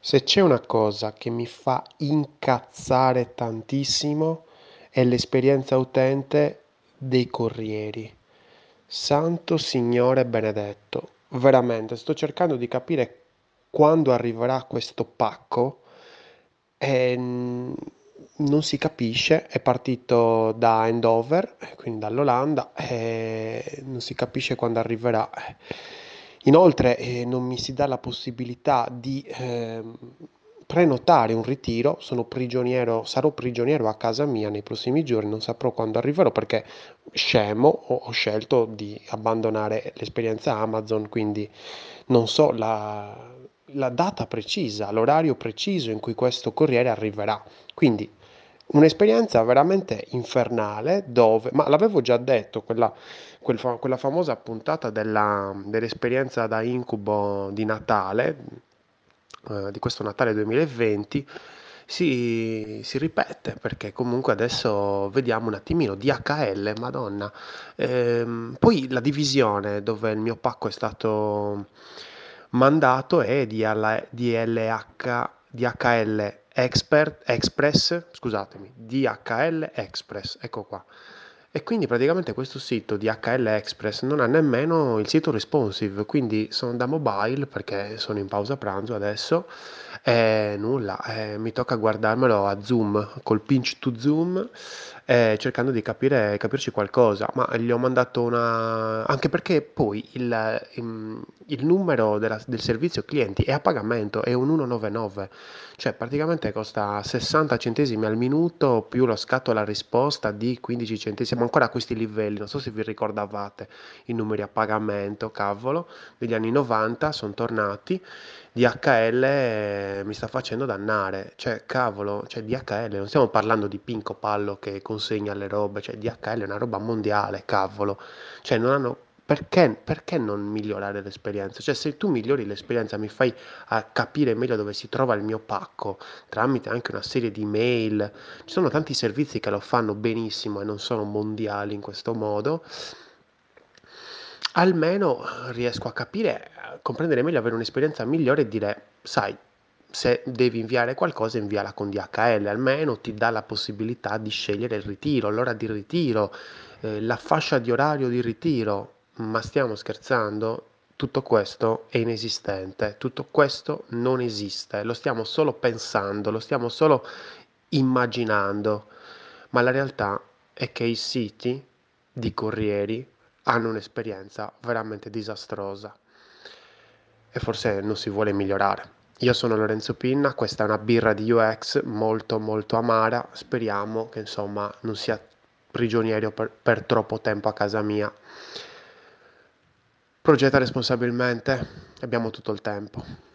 Se c'è una cosa che mi fa incazzare tantissimo è l'esperienza utente dei corrieri. Santo Signore benedetto, veramente sto cercando di capire quando arriverà questo pacco e non si capisce, è partito da Andover, quindi dall'Olanda, e non si capisce quando arriverà. Inoltre eh, non mi si dà la possibilità di eh, prenotare un ritiro, sono prigioniero, sarò prigioniero a casa mia nei prossimi giorni, non saprò quando arriverò perché scemo ho, ho scelto di abbandonare l'esperienza Amazon, quindi non so la, la data precisa, l'orario preciso in cui questo corriere arriverà. Quindi un'esperienza veramente infernale dove, ma l'avevo già detto, quella, quel quella famosa puntata della- dell'esperienza da incubo di Natale, eh, di questo Natale 2020, si, si ripete perché comunque adesso vediamo un attimino DHL, Madonna. Ehm, poi la divisione dove il mio pacco è stato mandato è DL, DLH, DHL Expert, Express, scusatemi, DHL Express, ecco qua. E quindi praticamente questo sito DHL Express non ha nemmeno il sito responsive, quindi sono da mobile perché sono in pausa pranzo adesso e nulla, eh, mi tocca guardarmelo a zoom, col pinch to zoom, eh, cercando di capire, capirci qualcosa, ma gli ho mandato una... anche perché poi il, il, il numero della- del servizio clienti è a pagamento, è un 199, cioè praticamente costa 60 centesimi al minuto più lo scatto alla risposta di 15 centesimi, siamo ancora a questi livelli, non so se vi ricordavate i numeri a pagamento, cavolo, degli anni 90 sono tornati. DHL eh, mi sta facendo dannare, cioè cavolo, cioè DHL, non stiamo parlando di Pinco Pallo che consegna le robe, cioè DHL è una roba mondiale, cavolo, cioè non hanno, perché, perché non migliorare l'esperienza? Cioè se tu migliori l'esperienza mi fai capire meglio dove si trova il mio pacco, tramite anche una serie di mail, ci sono tanti servizi che lo fanno benissimo e non sono mondiali in questo modo, almeno riesco a capire, a comprendere meglio, avere un'esperienza migliore e dire, sai, se devi inviare qualcosa, inviala con DHL, almeno ti dà la possibilità di scegliere il ritiro, l'ora di ritiro, eh, la fascia di orario di ritiro. Ma stiamo scherzando? Tutto questo è inesistente, tutto questo non esiste, lo stiamo solo pensando, lo stiamo solo immaginando, ma la realtà è che i siti di corrieri hanno un'esperienza veramente disastrosa e forse non si vuole migliorare. Io sono Lorenzo Pinna, questa è una birra di UX molto molto amara, speriamo che insomma non sia prigioniero per, per troppo tempo a casa mia. Progetta responsabilmente, abbiamo tutto il tempo.